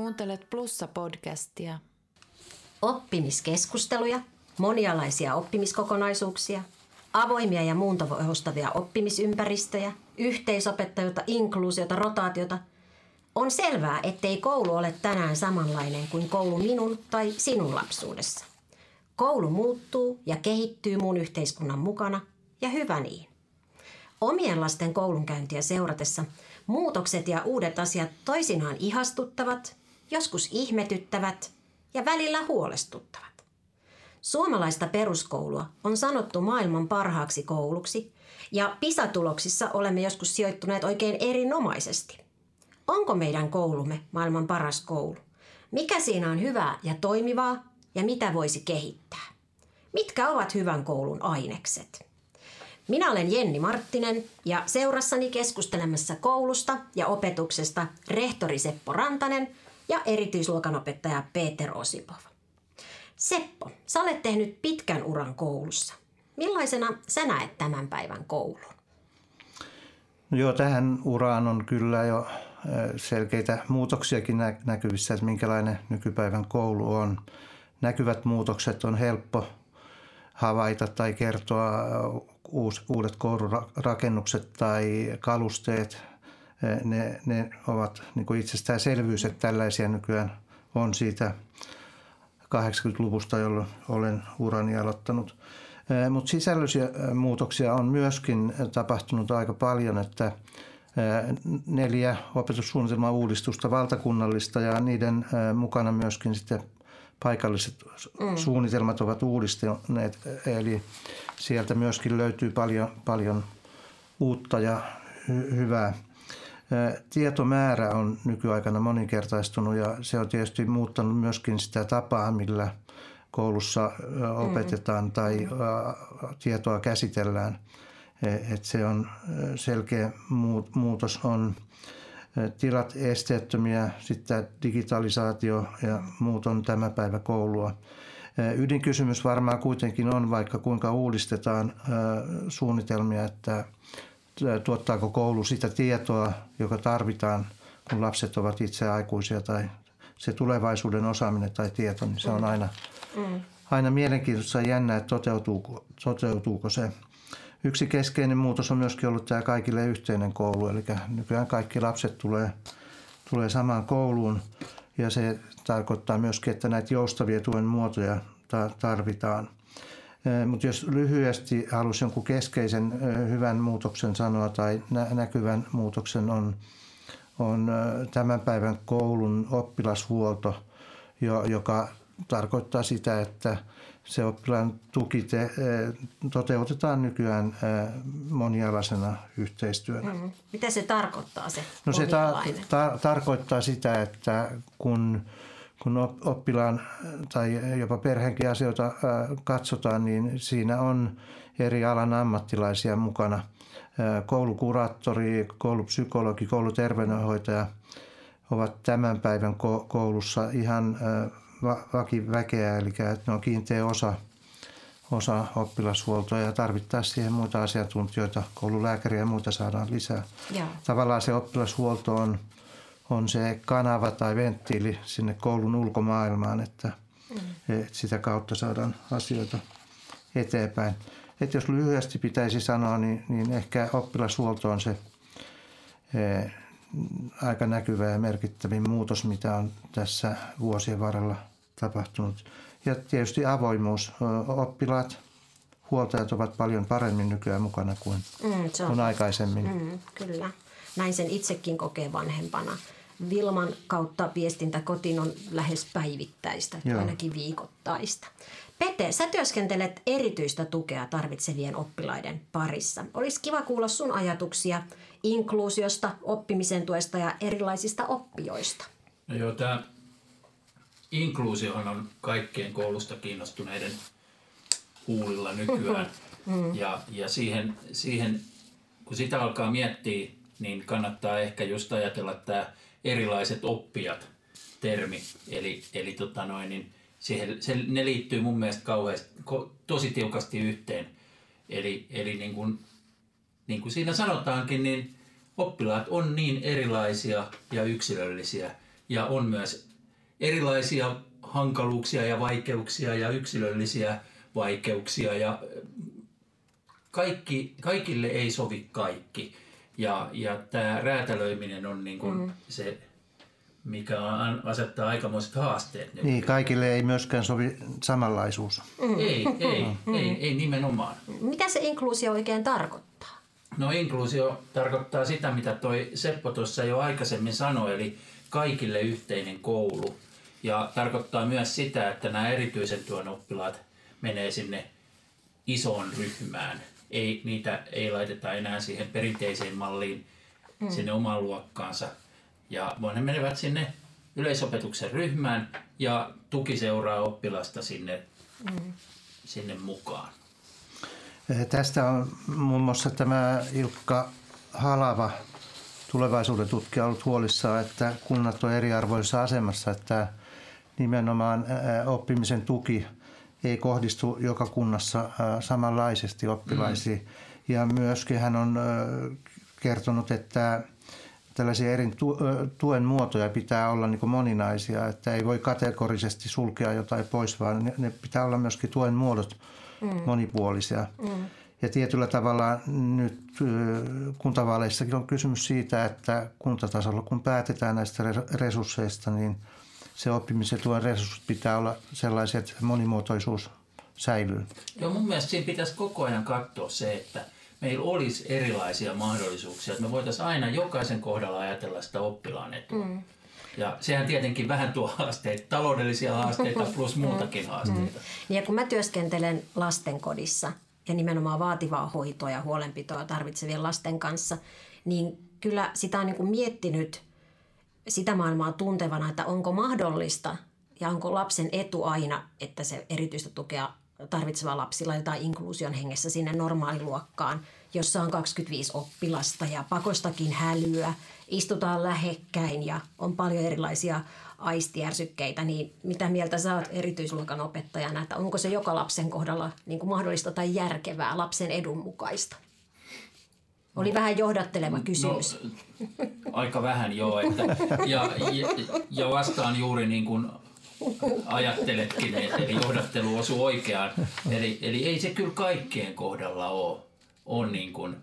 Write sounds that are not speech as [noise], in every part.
Kuuntelet Plussa-podcastia. Oppimiskeskusteluja, monialaisia oppimiskokonaisuuksia, avoimia ja muuntovoihostavia oppimisympäristöjä, yhteisopettajuutta, inkluusiota, rotaatiota. On selvää, ettei koulu ole tänään samanlainen kuin koulu minun tai sinun lapsuudessa. Koulu muuttuu ja kehittyy muun yhteiskunnan mukana, ja hyvä niin. Omien lasten koulunkäyntiä seuratessa muutokset ja uudet asiat toisinaan ihastuttavat, joskus ihmetyttävät ja välillä huolestuttavat. Suomalaista peruskoulua on sanottu maailman parhaaksi kouluksi ja PISA-tuloksissa olemme joskus sijoittuneet oikein erinomaisesti. Onko meidän koulumme maailman paras koulu? Mikä siinä on hyvää ja toimivaa ja mitä voisi kehittää? Mitkä ovat hyvän koulun ainekset? Minä olen Jenni Marttinen ja seurassani keskustelemassa koulusta ja opetuksesta rehtori Seppo Rantanen ja erityisluokanopettaja Peter Osipov. Seppo, sä olet tehnyt pitkän uran koulussa. Millaisena sä näet tämän päivän koulun? No joo, tähän uraan on kyllä jo selkeitä muutoksiakin näkyvissä, että minkälainen nykypäivän koulu on. Näkyvät muutokset on helppo havaita tai kertoa uudet koulurakennukset tai kalusteet. Ne, ne ovat niin itsestäänselvyys, että tällaisia nykyään on siitä 80-luvusta, jolloin olen urani aloittanut. Mutta sisällöllisiä muutoksia on myöskin tapahtunut aika paljon, että neljä opetussuunnitelman uudistusta valtakunnallista ja niiden mukana myöskin sitten paikalliset mm. suunnitelmat ovat uudistuneet. Eli sieltä myöskin löytyy paljon, paljon uutta ja hy- hyvää. Tietomäärä on nykyaikana moninkertaistunut ja se on tietysti muuttanut myöskin sitä tapaa, millä koulussa opetetaan mm. tai tietoa käsitellään. E, et se on selkeä muutos on tilat esteettömiä, sitten digitalisaatio ja muut on tämä päivä koulua. Ydinkysymys varmaan kuitenkin on, vaikka kuinka uudistetaan suunnitelmia, että tuottaako koulu sitä tietoa, joka tarvitaan, kun lapset ovat itse aikuisia tai se tulevaisuuden osaaminen tai tieto, niin se on aina, mm. aina mielenkiintoista ja jännä, että toteutuuko, toteutuuko se. Yksi keskeinen muutos on myöskin ollut tämä kaikille yhteinen koulu, eli nykyään kaikki lapset tulee, tulee samaan kouluun ja se tarkoittaa myöskin, että näitä joustavia tuen muotoja tarvitaan. Mutta jos lyhyesti haluaisin jonkun keskeisen hyvän muutoksen sanoa tai näkyvän muutoksen on, on tämän päivän koulun oppilashuolto, joka tarkoittaa sitä, että se oppilaan tuki te, toteutetaan nykyään monialaisena yhteistyönä. Mm. Mitä se tarkoittaa se No se ta- ta- tarkoittaa sitä, että kun, kun oppilaan tai jopa perheenkin asioita katsotaan, niin siinä on eri alan ammattilaisia mukana. Koulukuraattori, koulupsykologi, kouluterveydenhoitaja ovat tämän päivän koulussa ihan vakiväkeä, eli että ne on kiinteä osa, osa oppilashuoltoa ja tarvittaisiin siihen muita asiantuntijoita, koululääkäriä ja muita saadaan lisää. Ja. Tavallaan se oppilashuolto on, on se kanava tai venttiili sinne koulun ulkomaailmaan, että mm. sitä kautta saadaan asioita eteenpäin. Et jos lyhyesti pitäisi sanoa, niin, niin ehkä oppilashuolto on se e, aika näkyvä ja merkittävin muutos, mitä on tässä vuosien varrella tapahtunut. Ja tietysti avoimuus. Oppilaat, huoltajat ovat paljon paremmin nykyään mukana kuin, mm, on, aikaisemmin. Mm, kyllä. Näin sen itsekin kokee vanhempana. Vilman kautta viestintä kotiin on lähes päivittäistä, ainakin viikoittaista. Pete, sä työskentelet erityistä tukea tarvitsevien oppilaiden parissa. Olisi kiva kuulla sun ajatuksia inkluusiosta, oppimisen tuesta ja erilaisista oppijoista. No joo, tämä inkluusiohan on kaikkien koulusta kiinnostuneiden huulilla nykyään. Mm. Ja, ja siihen, siihen, kun sitä alkaa miettiä, niin kannattaa ehkä just ajatella tämä erilaiset oppijat termi. Eli, eli tota noin, niin siihen, se, ne liittyy mun mielestä kauheasti, tosi tiukasti yhteen. Eli, eli niin kuin, niin kuin siinä sanotaankin, niin oppilaat on niin erilaisia ja yksilöllisiä ja on myös erilaisia hankaluuksia ja vaikeuksia ja yksilöllisiä vaikeuksia ja kaikki, kaikille ei sovi kaikki. Ja, ja tämä räätälöiminen on niin kuin mm. se, mikä on, asettaa aikamoiset haasteet. Nyt. Niin, kaikille ei myöskään sovi samanlaisuus. Mm. Ei, ei, mm. ei, ei nimenomaan. Mitä se inkluusio oikein tarkoittaa? No inkluusio tarkoittaa sitä, mitä toi Seppo tuossa jo aikaisemmin sanoi, eli kaikille yhteinen koulu. Ja tarkoittaa myös sitä, että nämä erityisen tuen oppilaat menee sinne isoon ryhmään. Ei, niitä ei laiteta enää siihen perinteiseen malliin mm. sinne omaan luokkaansa. Ja vaan ne menevät sinne yleisopetuksen ryhmään ja tuki seuraa oppilasta sinne, mm. sinne mukaan. Eh, tästä on muun muassa tämä Ilkka Halava, tulevaisuuden tutkija, ollut huolissaan, että kunnat on eriarvoisessa asemassa, että nimenomaan eh, oppimisen tuki ei kohdistu joka kunnassa eh, samanlaisesti oppilaisiin. Mm. Ja myöskin hän on kertonut, että tällaisia eri tuen muotoja pitää olla niin moninaisia, että ei voi kategorisesti sulkea jotain pois, vaan ne pitää olla myöskin tuen muodot mm. monipuolisia. Mm. Ja tietyllä tavalla nyt kuntavaaleissakin on kysymys siitä, että kuntatasolla kun päätetään näistä resursseista, niin se oppimisen tuen resurssit pitää olla sellaisia, että monimuotoisuus säilyy. Joo, mun mielestä siinä pitäisi koko ajan katsoa se, että meillä olisi erilaisia mahdollisuuksia, että me voitaisiin aina jokaisen kohdalla ajatella sitä oppilaan etua. Mm. Ja sehän tietenkin vähän tuo haasteita, taloudellisia haasteita plus muutakin haasteita. Mm. Ja kun mä työskentelen lastenkodissa ja nimenomaan vaativaa hoitoa ja huolenpitoa tarvitsevien lasten kanssa, niin kyllä sitä on niin miettinyt sitä maailmaa tuntevana, että onko mahdollista ja onko lapsen etu aina, että se erityistä tukea tarvitseva lapsi laitetaan inkluusion hengessä sinne normaaliluokkaan, jossa on 25 oppilasta ja pakostakin hälyä, istutaan lähekkäin ja on paljon erilaisia aistijärsykkeitä, niin mitä mieltä sä oot erityisluokan opettajana, että onko se joka lapsen kohdalla niin kuin mahdollista tai järkevää, lapsen edun mukaista? Oli no, vähän johdatteleva no, kysymys. No, [laughs] aika vähän joo. Että, ja, ja, ja vastaan juuri niin kuin ajatteletkin, että eli johdattelu osuu oikeaan. Eli, eli ei se kyllä kaikkien kohdalla ole, on niin kuin,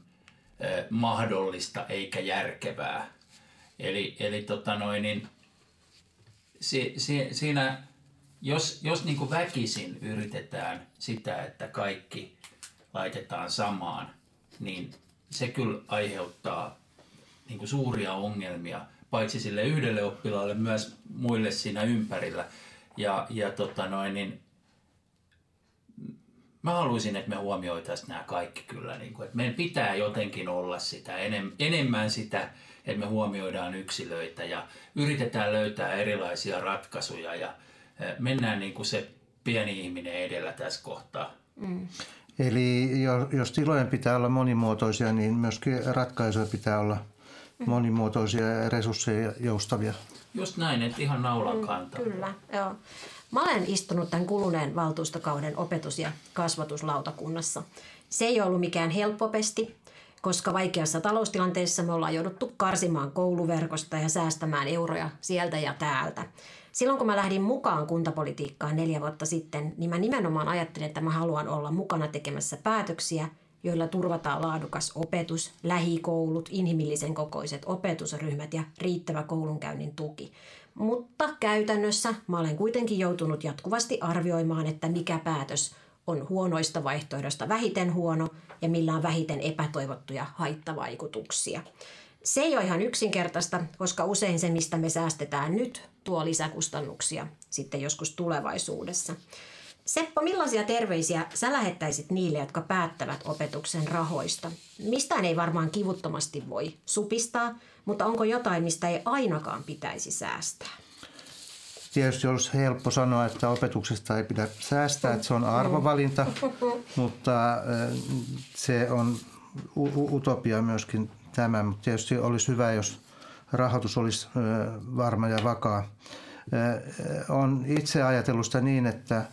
eh, mahdollista eikä järkevää. Eli, eli tota noin, niin, si, si, siinä, jos, jos niin kuin väkisin yritetään sitä, että kaikki laitetaan samaan, niin se kyllä aiheuttaa niin kuin suuria ongelmia, paitsi sille yhdelle oppilaalle, myös muille siinä ympärillä. Ja, ja tota noin, niin mä haluaisin, että me huomioitaisiin nämä kaikki kyllä. Niin kuin, että meidän pitää jotenkin olla sitä enem, enemmän sitä, että me huomioidaan yksilöitä ja yritetään löytää erilaisia ratkaisuja ja mennään niin kuin se pieni ihminen edellä tässä kohtaa. Mm. Eli jos tilojen pitää olla monimuotoisia, niin myöskin ratkaisuja pitää olla monimuotoisia ja resursseja joustavia. Just näin, että ihan naulan mm, kantaa. Kyllä, joo. Mä olen istunut tämän kuluneen valtuustokauden opetus- ja kasvatuslautakunnassa. Se ei ollut mikään helppo pesti, koska vaikeassa taloustilanteessa me ollaan jouduttu karsimaan kouluverkosta ja säästämään euroja sieltä ja täältä. Silloin kun mä lähdin mukaan kuntapolitiikkaan neljä vuotta sitten, niin mä nimenomaan ajattelin, että mä haluan olla mukana tekemässä päätöksiä, joilla turvataan laadukas opetus, lähikoulut, inhimillisen kokoiset opetusryhmät ja riittävä koulunkäynnin tuki. Mutta käytännössä mä olen kuitenkin joutunut jatkuvasti arvioimaan, että mikä päätös on huonoista vaihtoehdosta vähiten huono ja millä on vähiten epätoivottuja haittavaikutuksia. Se ei ole ihan yksinkertaista, koska usein se, mistä me säästetään nyt, tuo lisäkustannuksia sitten joskus tulevaisuudessa. Seppo, millaisia terveisiä sä lähettäisit niille, jotka päättävät opetuksen rahoista? Mistään ei varmaan kivuttomasti voi supistaa, mutta onko jotain, mistä ei ainakaan pitäisi säästää? Tietysti olisi helppo sanoa, että opetuksesta ei pidä säästää, että se on arvovalinta, [laughs] mutta se on utopia myöskin tämä. Mutta tietysti olisi hyvä, jos rahoitus olisi varma ja vakaa. On itse ajatellut sitä niin, että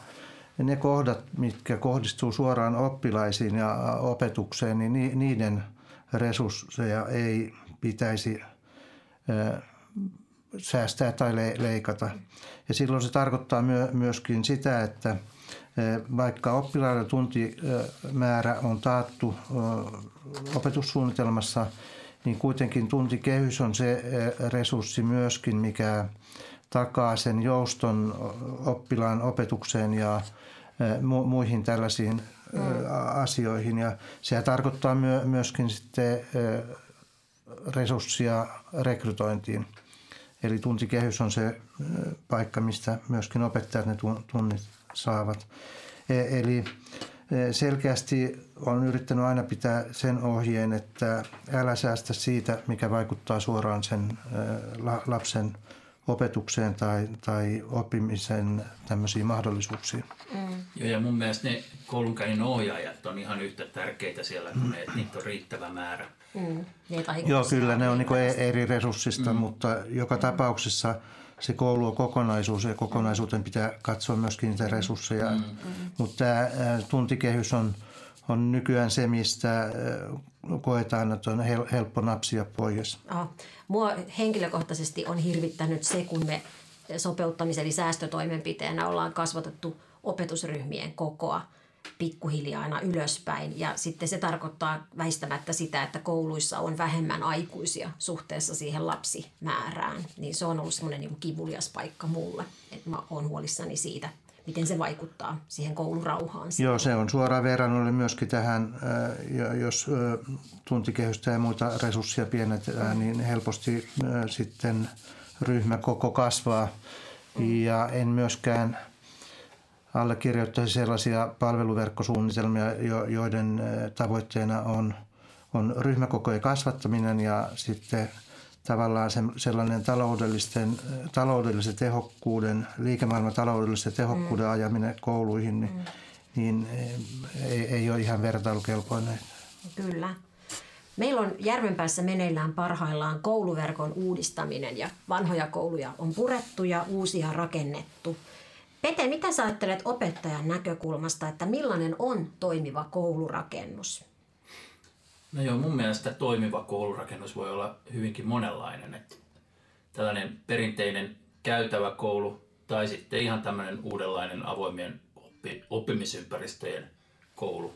ne kohdat, mitkä kohdistuu suoraan oppilaisiin ja opetukseen, niin niiden resursseja ei pitäisi säästää tai leikata. Ja silloin se tarkoittaa myöskin sitä, että vaikka oppilaiden tuntimäärä on taattu opetussuunnitelmassa, niin kuitenkin tuntikehys on se resurssi myöskin, mikä takaa sen jouston oppilaan opetukseen ja muihin tällaisiin mm. asioihin. Ja se tarkoittaa myöskin sitten resurssia rekrytointiin. Eli tuntikehys on se paikka, mistä myöskin opettajat ne tunnit saavat. E, eli selkeästi on yrittänyt aina pitää sen ohjeen, että älä säästä siitä, mikä vaikuttaa suoraan sen lapsen opetukseen tai, tai oppimisen tämmöisiin mahdollisuuksiin. Mm. Joo, ja mun mielestä ne koulunkäynnin ohjaajat on ihan yhtä tärkeitä siellä, kun ne, että niitä on riittävä määrä. Mm. Joo, kyllä ne on niin eri resurssista, mm. mutta joka mm. tapauksessa se koulu on kokonaisuus ja kokonaisuuteen pitää katsoa myöskin niitä resursseja. Mm. Mm. Mutta tämä tuntikehys on, on nykyään se, mistä koetaan, että on helppo napsia pois. Aha. Mua henkilökohtaisesti on hirvittänyt se, kun me sopeuttamisen eli säästötoimenpiteenä ollaan kasvatettu opetusryhmien kokoa pikkuhiljaa aina ylöspäin. Ja sitten se tarkoittaa väistämättä sitä, että kouluissa on vähemmän aikuisia suhteessa siihen lapsimäärään. Niin se on ollut semmoinen niin kivulias paikka mulle. Että mä oon huolissani siitä, miten se vaikuttaa siihen koulurauhaan. Joo, se on suoraan verrannollinen myöskin tähän, jos tuntikehystä ja muita resursseja pienetään, niin helposti sitten ryhmä koko kasvaa. Ja en myöskään allekirjoittaisi sellaisia palveluverkkosuunnitelmia, joiden tavoitteena on, on ryhmäkokojen kasvattaminen ja sitten – tavallaan se, sellainen taloudellisten, taloudellisen tehokkuuden, liikemaailman taloudellisen tehokkuuden mm. ajaminen kouluihin, niin, mm. niin ei, ei ole ihan vertailukelpoinen. Kyllä. Meillä on Järvenpäässä meneillään parhaillaan kouluverkon uudistaminen ja vanhoja kouluja on purettu ja uusia rakennettu. Pete, mitä sä ajattelet opettajan näkökulmasta, että millainen on toimiva koulurakennus? No joo, mun mielestä toimiva koulurakennus voi olla hyvinkin monenlainen. Että tällainen perinteinen käytävä koulu tai sitten ihan tämmöinen uudenlainen avoimien oppi, oppimisympäristöjen koulu.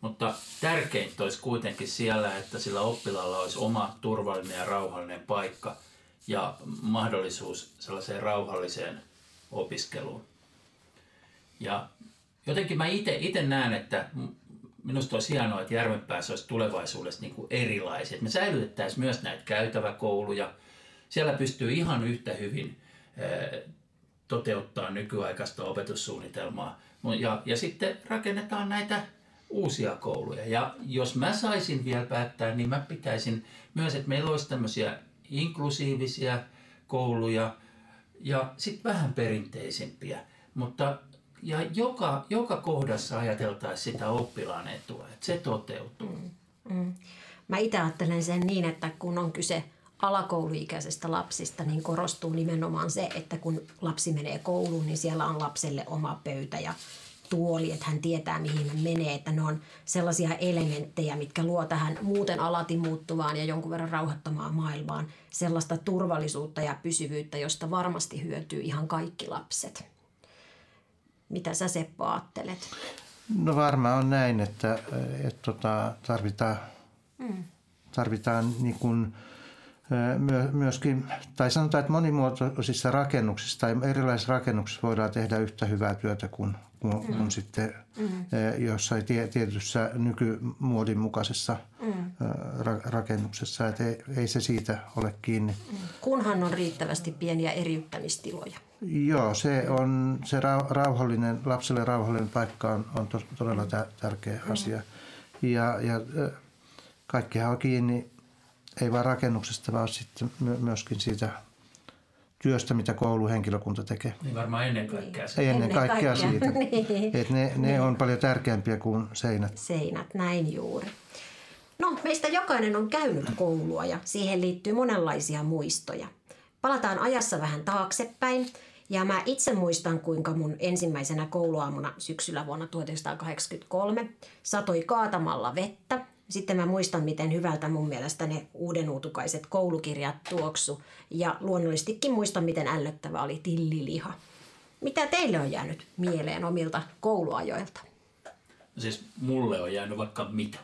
Mutta tärkeintä olisi kuitenkin siellä, että sillä oppilaalla olisi oma turvallinen ja rauhallinen paikka ja mahdollisuus sellaiseen rauhalliseen opiskeluun. Ja jotenkin mä itse näen, että minusta olisi hienoa, että Järvenpäässä olisi tulevaisuudessa niin kuin erilaisia. me säilytettäisiin myös näitä käytäväkouluja. Siellä pystyy ihan yhtä hyvin toteuttaa nykyaikaista opetussuunnitelmaa. Ja, ja sitten rakennetaan näitä uusia kouluja. Ja jos mä saisin vielä päättää, niin mä pitäisin myös, että meillä olisi tämmöisiä inklusiivisia kouluja ja sitten vähän perinteisempiä. Mutta ja joka, joka kohdassa ajateltaisiin sitä oppilaan etua, että se toteutuu. Mm, mm. Mä itse ajattelen sen niin, että kun on kyse alakouluikäisestä lapsista, niin korostuu nimenomaan se, että kun lapsi menee kouluun, niin siellä on lapselle oma pöytä ja tuoli, että hän tietää mihin hän menee, että ne on sellaisia elementtejä, mitkä luo tähän muuten alati muuttuvaan ja jonkun verran rauhoittamaan maailmaan sellaista turvallisuutta ja pysyvyyttä, josta varmasti hyötyy ihan kaikki lapset. Mitä sä Seppo ajattelet? No varmaan on näin, että, että tota, tarvitaan, mm. tarvitaan niin kuin, myöskin, tai sanotaan, että monimuotoisissa rakennuksissa tai erilaisissa rakennuksissa voidaan tehdä yhtä hyvää työtä kuin, kuin, mm. kuin sitten mm. jossain tietyssä nykymuodin mukaisessa mm. rakennuksessa. Että ei, ei se siitä ole kiinni. Mm. Kunhan on riittävästi pieniä eriyttämistiloja. Joo, se on se rauhallinen, lapselle rauhallinen paikka on, on todella tärkeä mm. asia. Ja, ja kaikkihan on kiinni ei vain rakennuksesta, vaan sitten myöskin siitä työstä, mitä kouluhenkilökunta tekee. Niin varmaan ennen kaikkea siitä. Ei ennen, ennen kaikkea, kaikkea siitä. [laughs] niin. Et ne, ne niin. on paljon tärkeämpiä kuin seinät. Seinät, näin juuri. No, meistä jokainen on käynyt koulua ja siihen liittyy monenlaisia muistoja. Palataan ajassa vähän taaksepäin ja mä itse muistan, kuinka mun ensimmäisenä kouluaamuna syksyllä vuonna 1983 satoi kaatamalla vettä Sitten mä muistan, miten hyvältä mun mielestä ne uudenuutukaiset koulukirjat tuoksu. Ja luonnollisestikin muistan, miten ällöttävä oli tilliliha. Mitä teille on jäänyt mieleen omilta kouluajoilta? No siis mulle on jäänyt vaikka mitä.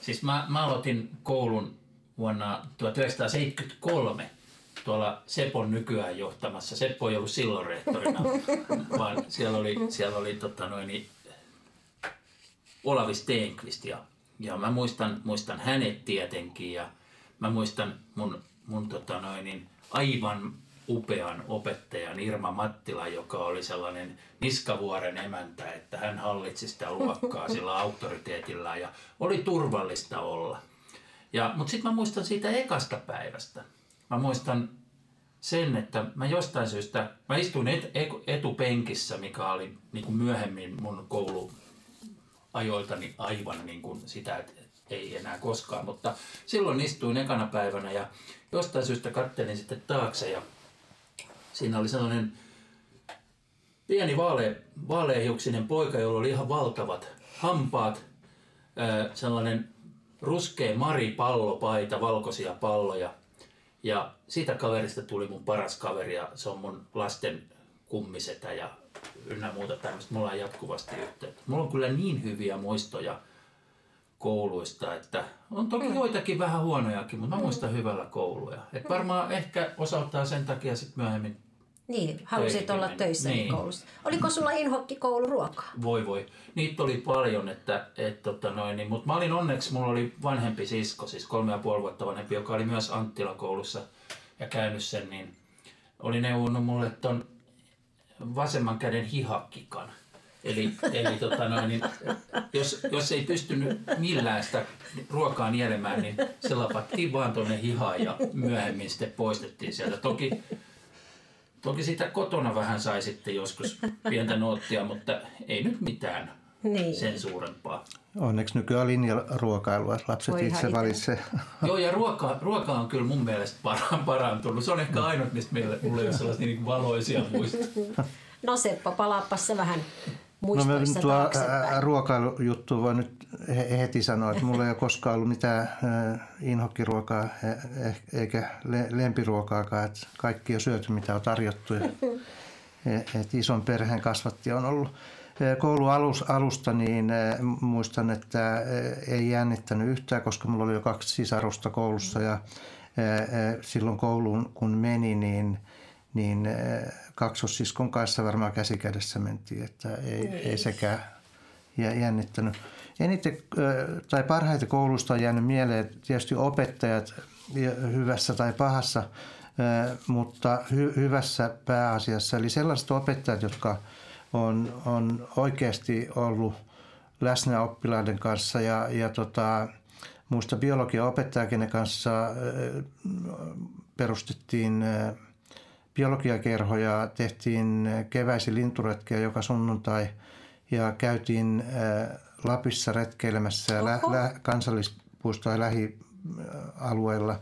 Siis mä, mä aloitin koulun vuonna 1973 tuolla Sepon nykyään johtamassa. Seppo ei ollut silloin rehtorina, [laughs] vaan siellä oli, siellä oli tota noin, Olavi Steenqvist ja, ja mä muistan, muistan hänet tietenkin ja mä muistan mun, mun tota noin, niin aivan upean opettajan Irma Mattila, joka oli sellainen niskavuoren emäntä, että hän hallitsi sitä luokkaa [laughs] sillä auktoriteetilla ja oli turvallista olla. Ja, mutta sitten mä muistan siitä ekasta päivästä. Mä muistan sen, että mä jostain syystä, mä istuin et, etupenkissä, mikä oli niin kuin myöhemmin mun koulu ajoiltani aivan niin kuin sitä, että ei enää koskaan, mutta silloin istuin ekana päivänä ja jostain syystä kattelin sitten taakse ja siinä oli sellainen pieni vaale, vaaleahiuksinen poika, jolla oli ihan valtavat hampaat, sellainen ruskea maripallopaita, valkoisia palloja. Ja siitä kaverista tuli mun paras kaveri ja se on mun lasten kummisetä ja ynnä muuta tämmöistä. Mulla on jatkuvasti yhteyttä. Mulla on kyllä niin hyviä muistoja kouluista, että on toki mm. joitakin vähän huonojakin, mutta mä muistan hyvällä kouluja. Et varmaan ehkä osaltaan sen takia sitten myöhemmin niin, halusit olla töissä niin. koulussa. Oliko sulla inhokki kouluruokaa? Voi voi. Niitä oli paljon, että, et, tota noin, niin, mutta mä olin onneksi, mulla oli vanhempi sisko, siis kolme ja puoli vuotta vanhempi, joka oli myös Anttila koulussa ja käynyt sen, niin oli neuvonnut mulle ton vasemman käden hihakkikan. Eli, eli tota noin, niin, jos, jos ei pystynyt millään sitä ruokaa nielemään, niin se lapattiin vaan tuonne hihaan ja myöhemmin sitten poistettiin sieltä. Toki Toki sitä kotona vähän sai sitten joskus pientä noottia, mutta ei nyt mitään niin. sen suurempaa. Onneksi nykyään linjaruokailua, lapset Voi itse valitsee. [laughs] Joo, ja ruoka, ruoka on kyllä mun mielestä parantunut. Se on ehkä ainut, mistä meille, mulla ei ole sellaisia niin valoisia muistoja. [laughs] No Seppo, palaappa se vähän No mä tuo ruokailujuttu voi nyt heti sanoa, että mulla ei ole koskaan ollut mitään inhokkiruokaa e- eikä lempiruokaakaan. Että kaikki on syöty, mitä on tarjottu. Et [laughs] ison perheen kasvatti on ollut. Koulu alusta niin muistan, että ei jännittänyt yhtään, koska mulla oli jo kaksi sisarusta koulussa ja silloin kouluun kun meni, niin, niin kaksossiskon kanssa varmaan käsikädessä mentiin, että ei, ei, sekään jännittänyt. Eniten tai parhaita koulusta on jäänyt mieleen tietysti opettajat hyvässä tai pahassa, mutta hy, hyvässä pääasiassa. Eli sellaiset opettajat, jotka on, on oikeasti ollut läsnä oppilaiden kanssa ja, ja tota, muista biologian opettaja, kenen kanssa perustettiin biologiakerhoja, tehtiin keväisin linturetkiä joka sunnuntai ja käytiin Lapissa retkeilemässä ja lä- lä- kansallispuisto- ja lähialueilla.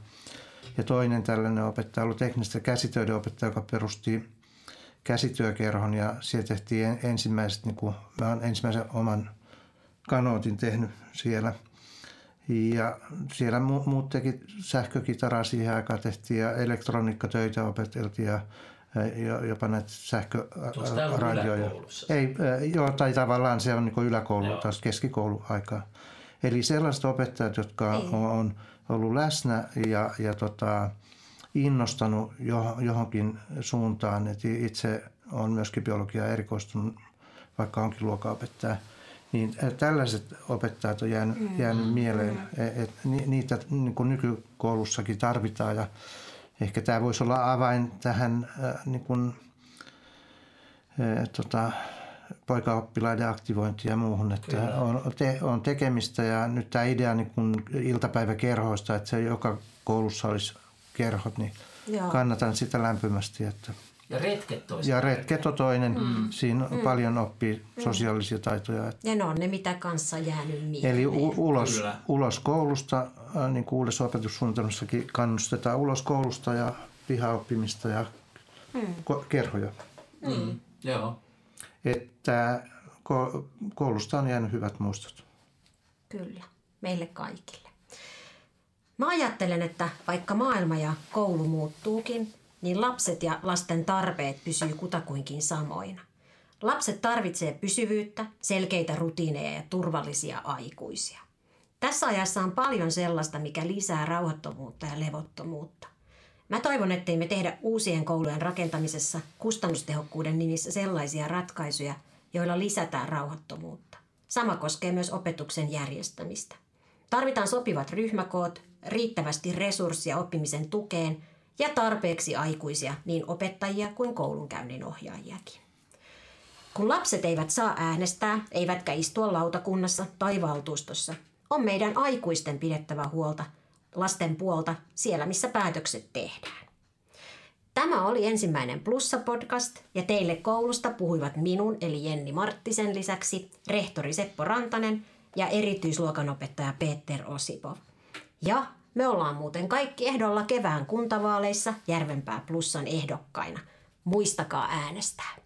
Ja toinen tällainen opettaja oli teknistä käsitöiden opettaja, joka perusti käsityökerhon ja siellä tehtiin ensimmäiset, niin kuin, mä olen ensimmäisen oman kanootin tehnyt siellä. Ja siellä muut teki sähkökitaraa siihen aikaan tehtiin ja elektroniikkatöitä opeteltiin ja jopa näitä sähköradioja. Ei, joo, tai tavallaan se on niin yläkoulu joo. taas keskikouluaikaa. Eli sellaiset opettajat, jotka Ei. on ollut läsnä ja, ja tota, innostanut johonkin suuntaan. Et itse on myöskin biologiaa erikoistunut, vaikka onkin luokanopettaja. Niin tällaiset opettajat on jäänyt, mm. jäänyt mieleen, mm. että niitä niin kuin nykykoulussakin tarvitaan. Ja, ehkä tämä voisi olla avain tähän äh, niin kuin, tota, poikaoppilaiden aktivointiin ja muuhun. Että on, te, on tekemistä ja nyt tämä idea niin kuin iltapäiväkerhoista, että se joka koulussa olisi kerhot, niin Joo. kannatan sitä lämpimästi. Että ja retket toista. Ja retket on toinen. Mm. Siinä mm. paljon oppii mm. sosiaalisia taitoja. Ja ne on ne, mitä kanssa jäänyt mieleen. Eli u- ulos, ulos koulusta, äh, niin kuin uudessa opetussuunnitelmassakin kannustetaan ulos koulusta ja pihaoppimista ja mm. ko- kerhoja. Mm. Mm. Joo. Että ko- koulusta on jäänyt hyvät muistot. Kyllä, meille kaikille. Mä ajattelen, että vaikka maailma ja koulu muuttuukin, niin lapset ja lasten tarpeet pysyy kutakuinkin samoina. Lapset tarvitsee pysyvyyttä, selkeitä rutiineja ja turvallisia aikuisia. Tässä ajassa on paljon sellaista, mikä lisää rauhattomuutta ja levottomuutta. Mä toivon, ettei me tehdä uusien koulujen rakentamisessa kustannustehokkuuden nimissä sellaisia ratkaisuja, joilla lisätään rauhattomuutta. Sama koskee myös opetuksen järjestämistä. Tarvitaan sopivat ryhmäkoot, riittävästi resursseja oppimisen tukeen ja tarpeeksi aikuisia, niin opettajia kuin koulunkäynnin ohjaajiakin. Kun lapset eivät saa äänestää, eivätkä istua lautakunnassa tai valtuustossa, on meidän aikuisten pidettävä huolta lasten puolta siellä, missä päätökset tehdään. Tämä oli ensimmäinen Plussa-podcast ja teille koulusta puhuivat minun eli Jenni Marttisen lisäksi rehtori Seppo Rantanen ja erityisluokanopettaja Peter Osipov. Ja me ollaan muuten kaikki ehdolla kevään kuntavaaleissa Järvenpää Plussan ehdokkaina. Muistakaa äänestää.